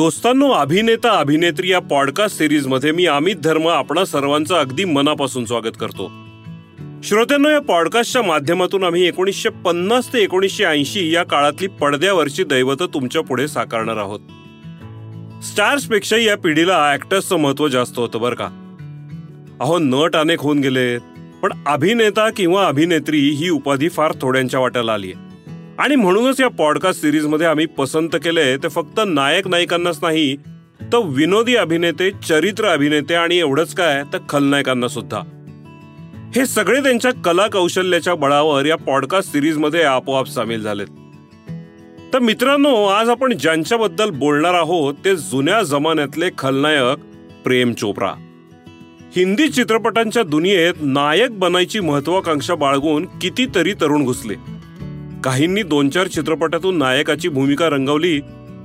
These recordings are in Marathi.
दोस्तांनो अभिनेता अभिनेत्री या पॉडकास्ट सिरीजमध्ये मी अमित धर्म आपणा सर्वांचं अगदी मनापासून स्वागत करतो. श्रोत्यांनो या पॉडकास्टच्या माध्यमातून आम्ही एकोणीसशे पन्नास ते एकोणीसशे ऐंशी या काळातली पडद्यावरची दैवत तुमच्यापुढे साकारणार आहोत. स्टार्सपेक्षा या पिढीला ऍक्टर्सचं महत्त्व जास्त होतं बरं का. अहो नट अनेक होऊन गेले पण अभिनेता किंवा अभिनेत्री ही उपाधी फार थोड्यांच्या वाट्याला आली आहे आणि म्हणूनच या पॉडकास्ट सिरीजमध्ये आम्ही पसंत केले ते फक्त नायक नायिकांनाच नाही तर विनोदी अभिनेते चरित्र अभिनेते आणि एवढंच काय तर खलनायकांना सुद्धा. हे सगळे त्यांच्या कला कौशल्याच्या बळावर या पॉडकास्ट सिरीजमध्ये आपोआप सामील झालेत. तर मित्रांनो आज आपण ज्यांच्याबद्दल बोलणार आहोत ते जुन्या जमान्यातले खलनायक प्रेम चोप्रा. हिंदी चित्रपटांच्या दुनियेत नायक बनायची महत्वाकांक्षा बाळगून कितीतरी तरुण घुसले. काहींनी दोन चार चित्रपटातून नायकाची भूमिका रंगवली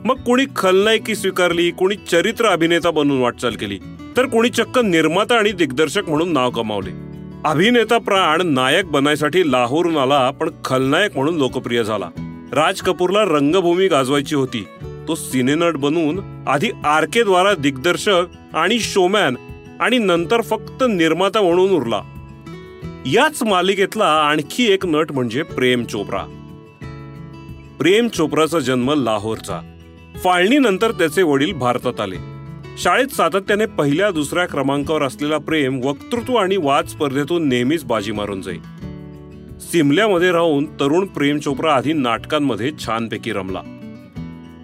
मग कोणी खलनायकी स्वीकारली कोणी चरित्र अभिनेता बनून वाटचाल केली तर कोणी चक्क निर्माता आणि दिग्दर्शक म्हणून नाव कमावले. अभिनेता प्राण नायक बनायसाठी लाहोरून आला पण खलनायक म्हणून लोकप्रिय झाला. राज कपूरला रंगभूमी गाजवायची होती. तो सिनेनट बनून आधी आरके द्वारा दिग्दर्शक आणि शोमॅन आणि नंतर फक्त निर्माता म्हणून उरला. याच मालिकेतला आणखी एक नट म्हणजे प्रेम चोप्रा. प्रेम चोप्राचा जन्म लाहोरचा. फाळणीनंतर त्याचे वडील भारतात आले. शाळेत सातत्याने पहिल्या दुसऱ्या क्रमांकावर असलेला प्रेम वक्तृत्व आणि वाद स्पर्धेतून नेहमीच बाजी मारून जाई. सिमल्यामध्ये राहून तरुण प्रेम चोप्रा आधी नाटकांमध्ये छानपैकी रमला.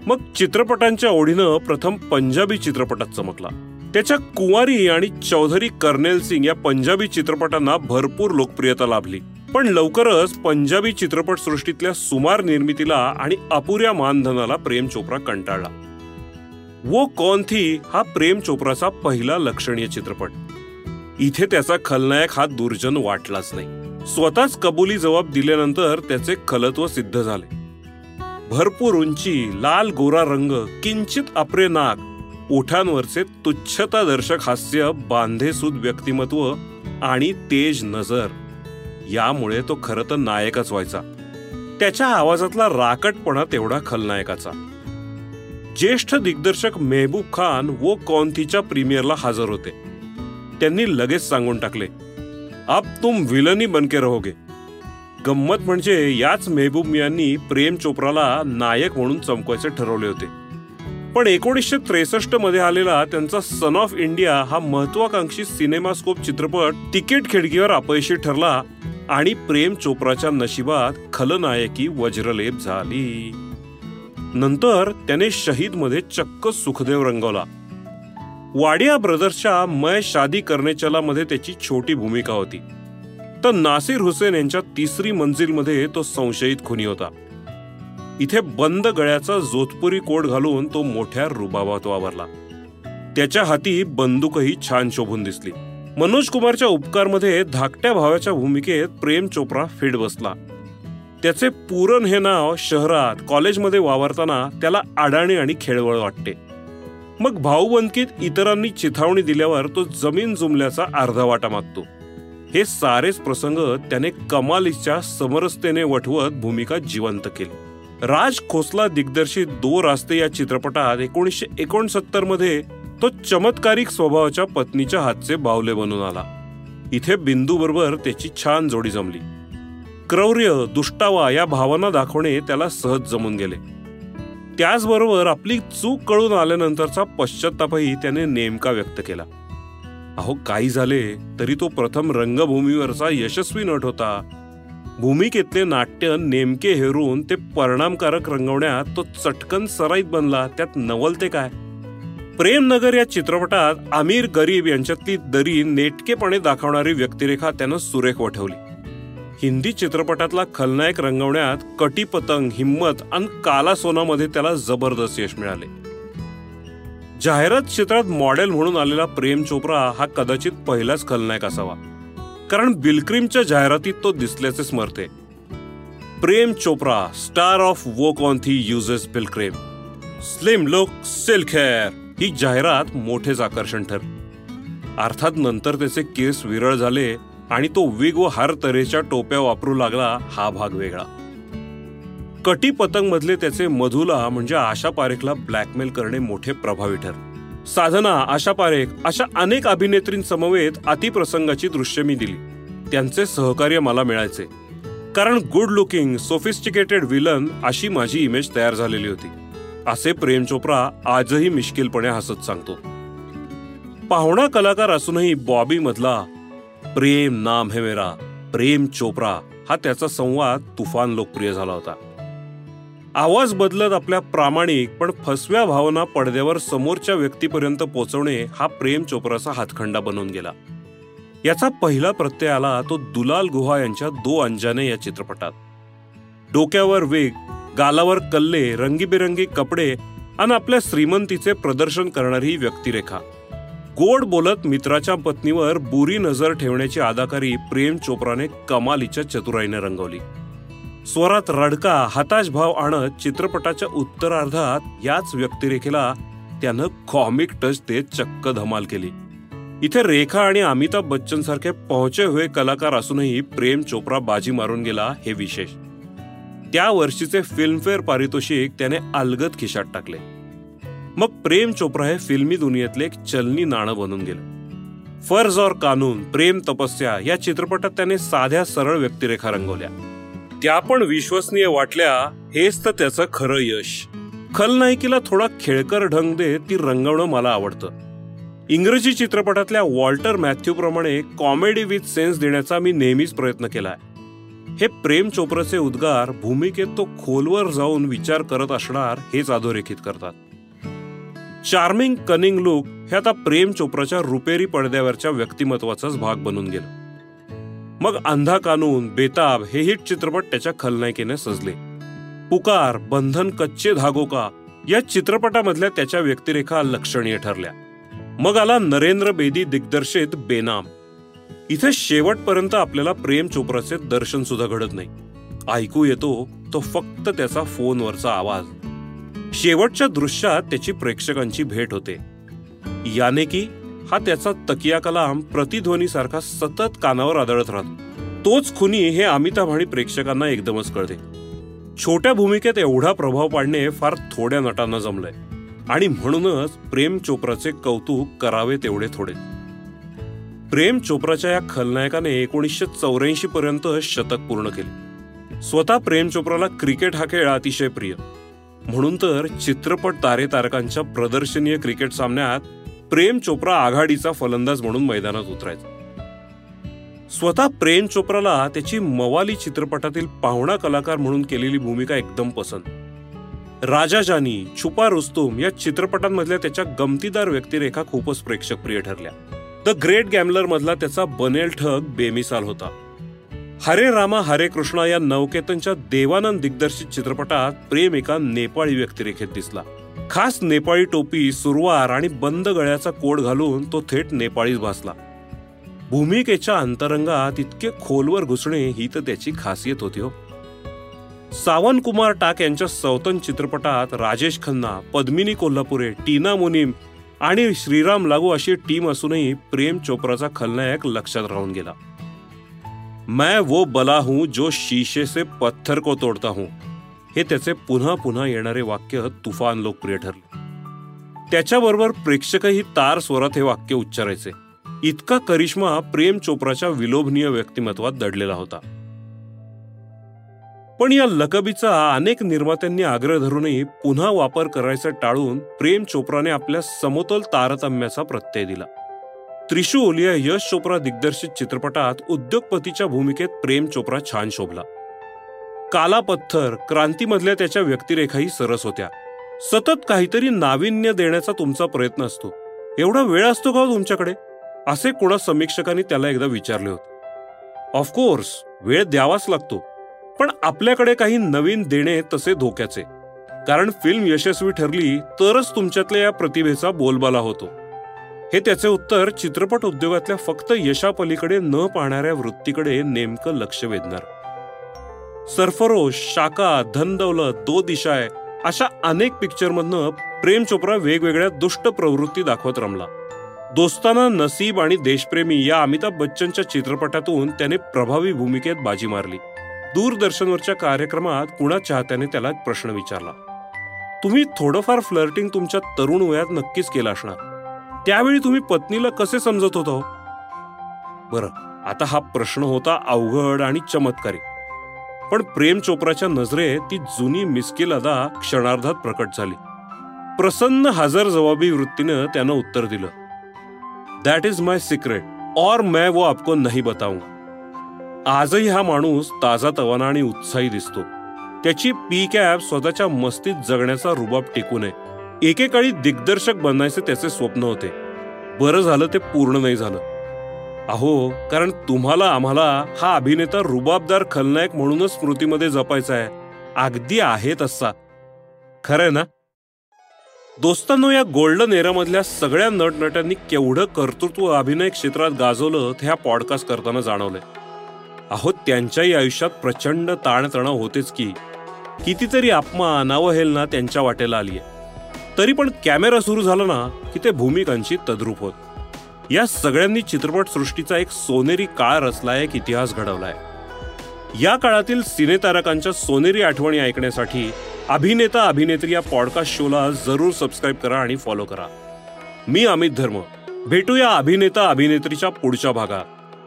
मग चित्रपटांच्या ओढीनं प्रथम पंजाबी चित्रपटात चमकला. त्याच्या कुंवारी आणि चौधरी कर्नेल सिंग या पंजाबी चित्रपटांना भरपूर लोकप्रियता लाभली. पण लवकरच पंजाबी चित्रपटसृष्टीतल्या सुमार निर्मितीला आणि अपुऱ्या मानधनाला प्रेम चोप्रा कंटाळला. वो कौन थी हा प्रेम चोप्राचा पहिला लक्षणीय चित्रपट. इथे त्याचा खलनायक हा दुर्जन वाटलाच नाही. स्वतःच कबुली जबाब दिल्यानंतर त्याचे खलत्व सिद्ध झाले. भरपूर उंची लाल गोरा रंग किंचित अप्रे नाक ओठांवरचे तुच्छतादर्शक हास्य बांधेसूद व्यक्तिमत्व आणि तेज नजर. यामुळे तो खरं तर नायकच व्हायचा. त्याच्या आवाजातला राकटपणा तेवढा खलनायकाचा. ज्येष्ठ दिग्दर्शक मेहबूब खान वो कॉन्थीच्या प्रीमियरला हजर होते. त्यांनी लगेच सांगून टाकले अब तुम विलनी बनके रहोगे. गंमत म्हणजे याच मेहबूब मियांनी प्रेम चोप्राला नायक म्हणून चमकवायचे ठरवले होते. पण एकोणीसशे त्रेसष्टमध्ये आलेला त्यांचा सन ऑफ इंडिया हा महत्वाकांक्षी सिनेमास्कोप चित्रपट तिकीट खिडकीवर अपयशी ठरला आणि प्रेम चोप्राच्या नशिबात खलनायकी वज्रलेप झाली. नंतर त्याने शहीदमध्ये चक्क सुखदेव रंगवला. वाडिया ब्रदर्सच्या मय शादी करणे मध्ये त्याची छोटी भूमिका होती. तर नासिर हुसेन यांच्या तिसरी मंजिलमध्ये तो संशयित खुनी होता. इथे बंद गळ्याचा जोधपुरी कोट घालून तो मोठ्या रुबाबात वावरला. त्याच्या हाती बंदूकही छान शोभून दिसली. मनोज कुमारच्या उपकारमध्ये धाकट्या भावाच्या भूमिकेत प्रेम चोप्रा फिट बसला. त्याचे पूरन हे नाव शहरात कॉलेजमध्ये वावरताना त्याला आडाणी आणि खेळवळ वाटते. मग भाऊबंदकीत इतरांनी चिथावणी दिल्यावर तो जमीन जुमल्याचा अर्धा वाटा मागतो. हे सारेच प्रसंग त्याने कमालीच्या समरसतेने वठवत भूमिका जिवंत केली. राज खोसला दिग्दर्शित दो रास्ते या चित्रपटात एकोणीसशे एकोणसत्तरमध्ये तो चमत्कारिक स्वभावाच्या पत्नीच्या हातचे बावले बनून आला. इथे बिंदूबरोबर त्याची छान जोडी जमली. क्रौर्य दुष्टावा या भावना दाखवणे त्याला सहज जमून गेले. त्याचबरोबर आपली चूक कळून आल्यानंतरचा पश्चातापही त्याने नेमका व्यक्त केला. अहो काही झाले तरी तो प्रथम रंगभूमीवरचा यशस्वी नट होता. भूमिकेतले नाट्य नेमके हेरून ते परिणामकारक रंगवण्यात तो चटकन सराईत बनला. त्यात नवलते काय? प्रेमनगर या चित्रपटात आमिर गरीब यांच्यातली दरी नेटकेपणे दाखवणारी व्यक्तिरेखा त्यानं सुरेख वठवली. हिंदी चित्रपटातला खलनायक रंगवण्यात कटी पतंग हिम्मत आणि काला सोनामध्ये त्याला जबरदस्त यश मिळाले. जाहिरात क्षेत्रात मॉडेल म्हणून आलेला प्रेम चोप्रा हा कदाचित पहिलाच खलनायक असावा. कारण बिलक्रीमच्या जाहिरातीत तो दिसल्याचे स्मरते. Prem Chopra star of Woh Kaun Thi uses Brylcreem. Slim look silk hair. ही जाहिरात मोठेच आकर्षण ठर अर्थात नंतर त्याचे केस विरळ झाले आणि तो विग व हर तऱ्हेच्या टोप्या वापरू लागला हा भाग वेगळा. कटी पतंग मधले त्याचे मधुला म्हणजे आशा पारेखला ब्लॅकमेल करणे मोठे प्रभावी ठर साधना आशा पारेख अशा अनेक अभिनेत्रींसमवेत अतिप्रसंगाची दृश्य मी दिली. त्यांचे सहकार्य मला मिळायचे. कारण गुड लुकिंग सोफिस्टिकेटेड विलन अशी माझी इमेज तयार झालेली होती. असे प्रेम चोप्रा आजही मिश्किलपणे हसत सांगतो. पाहुणा कलाकार असूनही बॉबी मधला प्रेम नाम है मेरा प्रेम चोप्रा हा त्याचा संवाद तुफान लोकप्रिय झाला होता. आवाज बदलत आपल्या प्रामाणिक पण फसव्या भावना पडद्यावर समोरच्या व्यक्तीपर्यंत पोहोचवणे हा प्रेम चोप्राचा हातखंडा बनून गेला. याचा पहिला प्रत्यय आला तो दुलाल गुहा यांच्या दो अंजाने या चित्रपटात. डोक्यावर वेग गालावर कल्ले रंगीबेरंगी कपडे आणि आपल्या श्रीमंतीचे प्रदर्शन करणारी ही व्यक्तिरेखा. गोड बोलत मित्राच्या पत्नीवर बुरी नजर ठेवण्याची अदाकारी प्रेम चोप्राने कमालीच्या चतुराईने रंगवली. स्वरात रडका हताश भाव आणत चित्रपटाच्या उत्तरार्धात याच व्यक्तिरेखेला त्यानं कॉमिक टच देत चक्क धमाल केली. इथे रेखा आणि अमिताभ बच्चन सारखे पहुंचे हुए कलाकार असूनही प्रेम चोप्रा बाजी मारून गेला हे विशेष. त्या वर्षीचे फिल्मफेअर पारितोषिक त्याने अलगत खिशात टाकले. मग प्रेम चोप्रा हे फिल्मी दुनियेतले एक चलनी नाणं बनून गेलं. फर्ज और कानून प्रेम तपस्या या चित्रपटात त्याने साध्या सरळ व्यक्तिरेखा रंगवल्या. त्या पण विश्वसनीय वाटल्या हेच तर त्याचं खरं यश. खलनायकीला थोडा खेळकर ढंग दे ती रंगवणं मला आवडतं. इंग्रजी चित्रपटातल्या वॉल्टर मॅथ्यू प्रमाणे कॉमेडी विथ सेन्स देण्याचा मी नेहमीच प्रयत्न केलाय. हे प्रेम चोप्राचे उद्गार भूमिकेत तो खोलवर जाऊन विचार करत असणार हेच अधोरेखित करतात. चार्मिंग कनिंग लुक हे आता प्रेम चोप्राच्या रुपेरी पडद्यावरच्या व्यक्तिमत्वाचाच भाग बनून गेलं. मग अंधा कानून बेताब हे हिट चित्रपट त्याच्या खलनायकीने सजले. पुकार बंधन कच्चे धागो का या चित्रपटामधल्या त्याच्या व्यक्तिरेखा लक्षणीय ठरल्या. मग आला नरेंद्र बेदी दिग्दर्शित बेनाम. इथे शेवटपर्यंत आपल्याला प्रेम चोप्राचे दर्शन सुद्धा घडत नाही. ऐकू येतो तो फक्त त्याचा फोनवरचा आवाज. शेवटच्या दृश्यात त्याची प्रेक्षकांची भेट होते. याने की हा त्याचा तकिया कलाम प्रतिध्वनीसारखा सतत कानावर आदळत राहतो. तोच खुनी हे अमिताभ आणि प्रेक्षकांना एकदमच कळते. छोट्या भूमिकेत एवढा प्रभाव पाडणे फार थोड्या नटांना जमलंय. आणि म्हणूनच प्रेम चोप्राचे कौतुक करावे तेवढे थोडे. प्रेम चोप्राच्या या खलनायकाने एकोणीसशे चौऱ्याऐंशी पर्यंत शतक पूर्ण केले. स्वतः प्रेम चोप्राला क्रिकेट हा खेळ अतिशय प्रिय. म्हणून तर चित्रपट तारे तारकांच्या प्रदर्शनीय क्रिकेट सामन्यात प्रेम चोप्रा आघाडीचा फलंदाज म्हणून मैदानात उतरायचा. स्वतः प्रेम चोप्राला त्याची मवाली चित्रपटातील पाहुणा कलाकार म्हणून केलेली भूमिका एकदम पसंत. राजा जानी छुपा रुस्तुम या चित्रपटांमधल्या त्याच्या गमतीदार व्यक्तिरेखा खूपच प्रेक्षक प्रिय ठरल्या. द ग्रेट गॅमलर मधला त्याचा बनेल ठग बेमिसाल होता. हरे रामा हरे कृष्णा या नवकेतनच्या देवानंद दिग्दर्शित चित्रपटात प्रेम एका नेपाळी व्यक्तिरेखेत दिसला. खास नेपाळी टोपी सुरवार आणि बंद गळ्याचा कोड घालून तो थेट नेपाळीच भासला. भूमिकेच्या अंतरंगात इतके खोलवर घुसणे ही तर त्याची खासियत होती हो. सावन कुमार टाक यांच्या सौतन चित्रपटात राजेश खन्ना पद्मिनी कोल्हापुरे टीना मुनीम आणि श्रीराम लागू अशी टीम असूनही प्रेम चोप्राचा खलनायक लक्षात राहून गेला. मैं वो बला हूं जो शीशे से पत्थर को तोडता हूं. हे त्याचे पुन्हा पुन्हा येणारे वाक्य तुफान लोकप्रिय ठरले. त्याच्याबरोबर प्रेक्षकही तार स्वरात हे वाक्य उच्चारायचे. इतका करिश्मा प्रेम चोप्राच्या विलोभनीय व्यक्तिमत्वात दडलेला होता. पण या लकबीचा अनेक निर्मात्यांनी आग्रह धरूनही पुन्हा वापर करायचा टाळून प्रेम चोप्राने आपल्या समतोल तारतम्याचा प्रत्यय दिला. त्रिशूल या यश चोप्रा दिग्दर्शित चित्रपटात उद्योगपतीच्या भूमिकेत प्रेम चोप्रा छान शोभला. काला पत्थर क्रांतीमधल्या त्याच्या व्यक्तिरेखाही सरस होत्या. सतत काहीतरी नाविन्य देण्याचा तुमचा प्रयत्न असतो. एवढा वेळ असतो का हो तुमच्याकडे? असे कोणा समीक्षकांनी त्याला एकदा विचारले होते. ऑफकोर्स वेळ द्यावाच लागतो. पण आपल्याकडे काही नवीन देणे तसे धोक्याचे. कारण फिल्म यशस्वी ठरली तरच तुमच्यातल्या या प्रतिभेचा बोलबाला होतो. हे त्याचे उत्तर चित्रपट उद्योगातल्या फक्त यशापलीकडे न पाहणाऱ्या वृत्तीकडे नेमकं लक्ष वेधणार. सरफरोश शाका धन दौलत दो दिशाय अशा अनेक पिक्चरमधनं प्रेम चोप्रा वेगवेगळ्या दुष्ट प्रवृत्ती दाखवत रमला. दोस्ताना नसीब आणि देशप्रेमी या अमिताभ बच्चनच्या चित्रपटातून त्याने प्रभावी भूमिकेत बाजी मारली. दूरदर्शनवरच्या कार्यक्रमात कुणा चाहत्याने त्याला एक प्रश्न विचारला. तुम्ही थोडंफार फ्लर्टिंग तुमच्या तरुण वयात नक्कीच केलं असणार. त्यावेळी तुम्ही पत्नीला कसे समजत होतो हो? बरं आता हा प्रश्न होता अवघड आणि चमत्कारी पण प्रेम चोप्राच्या नजरेत ती जुनी मिस्किल अदा क्षणार्धात प्रकट झाली. प्रसन्न हजर जवाबी वृत्तीनं त्यानं उत्तर दिलं. दॅट इज माय सिक्रेट और मैं वो आपको नहीं बताऊंगा. आजही हा माणूस ताजा तवाना आणि उत्साही दिसतो. त्याची पी कॅब स्वतःच्या मस्तीत जगण्याचा रुबाब टिकू नये. एकेकाळी दिग्दर्शक बनायचे त्याचे स्वप्न होते. बरं झालं ते पूर्ण नाही झालं. अहो कारण तुम्हाला आम्हाला हा अभिनेता रुबाबदार खलनायक म्हणूनच स्मृतीमध्ये जपायचा आहे. अगदी आहे तसा. खरंय ना? दोस्तांनो या गोल्डन एरामधल्या सगळ्या नटनट्यांनी केवढं कर्तृत्व अभिनय क्षेत्रात गाजवलं ते ह्या पॉडकास्ट करताना जाणवलंय. अहो त्यांच्याही आयुष्यात प्रचंड ताणतणाव होतेच की. कितीतरी अपमान अवहेलना त्यांच्या वाटेला आली आहे. तरी पण कॅमेरा सुरू झाला ना की ते भूमिकांची तद्रूप होत. या सगळ्यांनी चित्रपट सृष्टीचा एक सोनेरी काळ रचला एक इतिहास घडवलाय. या काळातील सिनेतारकांच्या सोनेरी आठवणी ऐकण्यासाठी अभिनेता अभिनेत्री या पॉडकास्ट शोला जरूर सबस्क्राईब करा आणि फॉलो करा. मी अमित धर्म. भेटूया अभिनेता अभिनेत्रीच्या पुढच्या भागात.